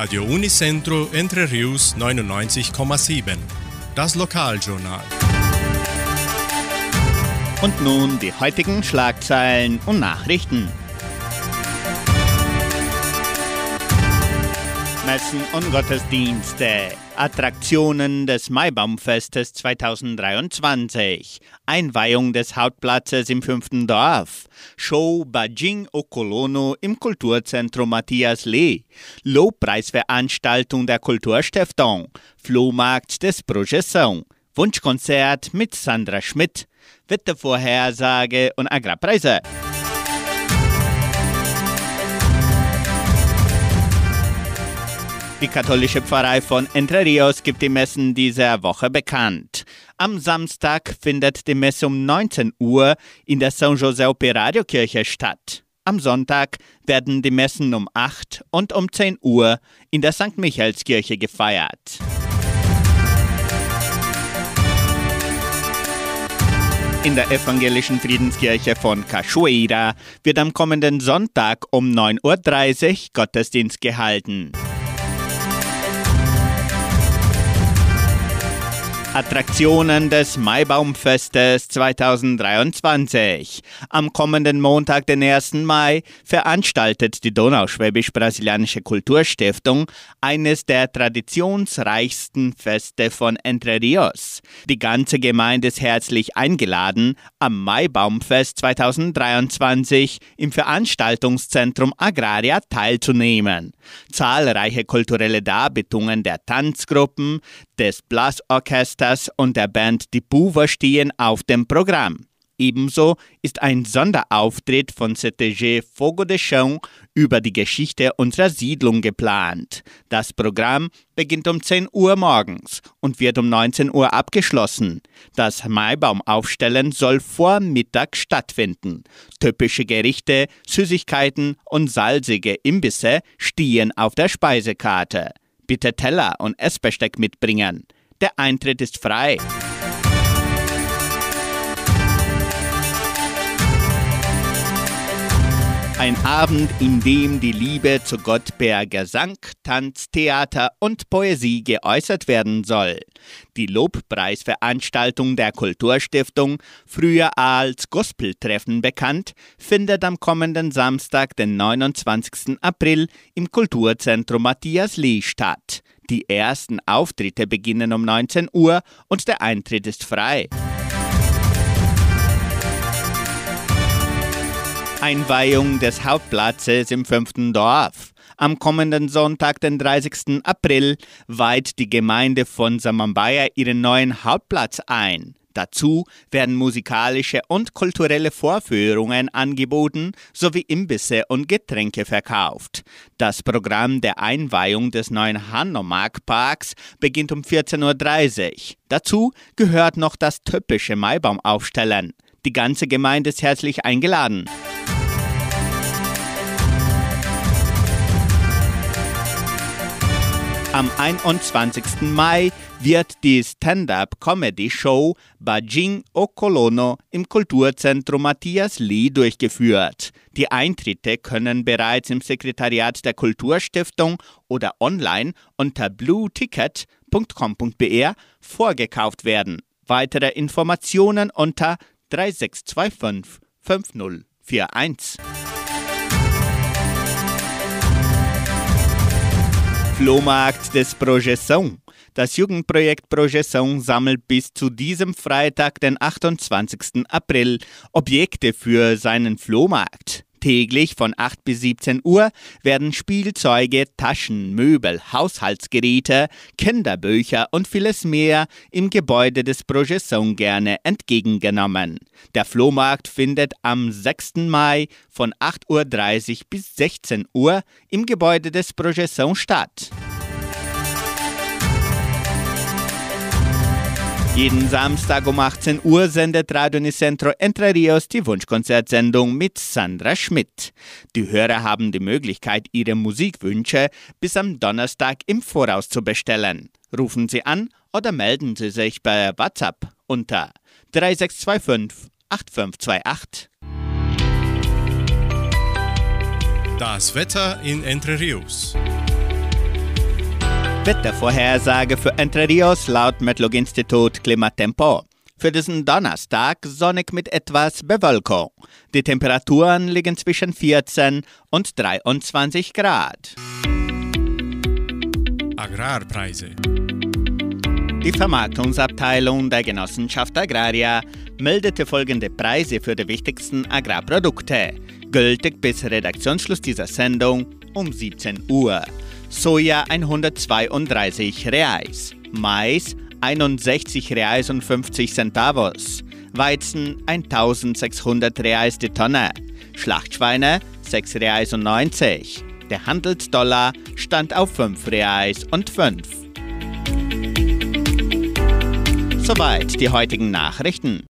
Radio Unicentro Entre Rius 99,7. Das Lokaljournal. Und nun die heutigen Schlagzeilen und Nachrichten. Messen und Gottesdienste. Attraktionen des Maibaumfestes 2023. Einweihung des Hauptplatzes im fünften Dorf. Show Bajing Okolono im Kulturzentrum Matthias Lee. Lobpreisveranstaltung der Kulturstiftung. Flohmarkt des Projeção. Wunschkonzert mit Sandra Schmidt. Wettervorhersage und Agrarpreise. Die katholische Pfarrei von Entre Rios gibt die Messen dieser Woche bekannt. Am Samstag findet die Messe um 19 Uhr in der San José Operario Kirche statt. Am Sonntag werden die Messen um 8 und um 10 Uhr in der St. Michaelskirche gefeiert. In der evangelischen Friedenskirche von Cachoeira wird am kommenden Sonntag um 9.30 Uhr Gottesdienst gehalten. Attraktionen des Maibaumfestes 2023. Am kommenden Montag, den 1. Mai, veranstaltet die Donauschwäbisch-Brasilianische Kulturstiftung eines der traditionsreichsten Feste von Entre Rios. Die ganze Gemeinde ist herzlich eingeladen, am Maibaumfest 2023 im Veranstaltungszentrum Agraria teilzunehmen. Zahlreiche kulturelle Darbietungen der Tanzgruppen, des Blasorchesters und der Band Die Buver stehen auf dem Programm. Ebenso ist ein Sonderauftritt von CTG Fogo de Chão über die Geschichte unserer Siedlung geplant. Das Programm beginnt um 10 Uhr morgens und wird um 19 Uhr abgeschlossen. Das Maibaumaufstellen soll vor Mittag stattfinden. Typische Gerichte, Süßigkeiten und salzige Imbisse stehen auf der Speisekarte. Bitte Teller und Essbesteck mitbringen. Der Eintritt ist frei. Ein Abend, in dem die Liebe zu Gott per Gesang, Tanz, Theater und Poesie geäußert werden soll. Die Lobpreisveranstaltung der Kulturstiftung, früher als Gospeltreffen bekannt, findet am kommenden Samstag, den 29. April, im Kulturzentrum Matthias Lee statt. Die ersten Auftritte beginnen um 19 Uhr und der Eintritt ist frei. Einweihung des Hauptplatzes im fünften Dorf. Am kommenden Sonntag, den 30. April, weiht die Gemeinde von Samambaya ihren neuen Hauptplatz ein. Dazu werden musikalische und kulturelle Vorführungen angeboten sowie Imbisse und Getränke verkauft. Das Programm der Einweihung des neuen Hanomag-Parks beginnt um 14.30 Uhr. Dazu gehört noch das typische Maibaumaufstellen. Die ganze Gemeinde ist herzlich eingeladen. Am 21. Mai wird die Stand-up-Comedy-Show Bajing Okolono im Kulturzentrum Matthias Lee durchgeführt. Die Eintritte können bereits im Sekretariat der Kulturstiftung oder online unter blueticket.com.br vorgekauft werden. Weitere Informationen unter 3625 5041. Flohmarkt des Projeção. Das Jugendprojekt Projeção sammelt bis zu diesem Freitag, den 28. April, Objekte für seinen Flohmarkt. Täglich von 8 bis 17 Uhr werden Spielzeuge, Taschen, Möbel, Haushaltsgeräte, Kinderbücher und vieles mehr im Gebäude des Projeção gerne entgegengenommen. Der Flohmarkt findet am 6. Mai von 8.30 Uhr bis 16 Uhr im Gebäude des Projeção statt. Jeden Samstag um 18 Uhr sendet Radio Nicentro Entre Rios die Wunschkonzertsendung mit Sandra Schmidt. Die Hörer haben die Möglichkeit, ihre Musikwünsche bis am Donnerstag im Voraus zu bestellen. Rufen Sie an oder melden Sie sich bei WhatsApp unter 3625 8528. Das Wetter in Entre Rios. Wettervorhersage für Entre Rios laut Metlog-Institut Klimatempo. Für diesen Donnerstag sonnig mit etwas Bewölkung. Die Temperaturen liegen zwischen 14 und 23 Grad. Agrarpreise. Die Vermarktungsabteilung der Genossenschaft Agraria meldete folgende Preise für die wichtigsten Agrarprodukte, gültig bis Redaktionsschluss dieser Sendung um 17 Uhr. Soja 132 Reais, Mais 61 Reais und 50 Centavos, Weizen 1600 Reais die Tonne, Schlachtschweine 6 Reais und 90. Der Handelsdollar stand auf 5 Reais und 5. Soweit die heutigen Nachrichten.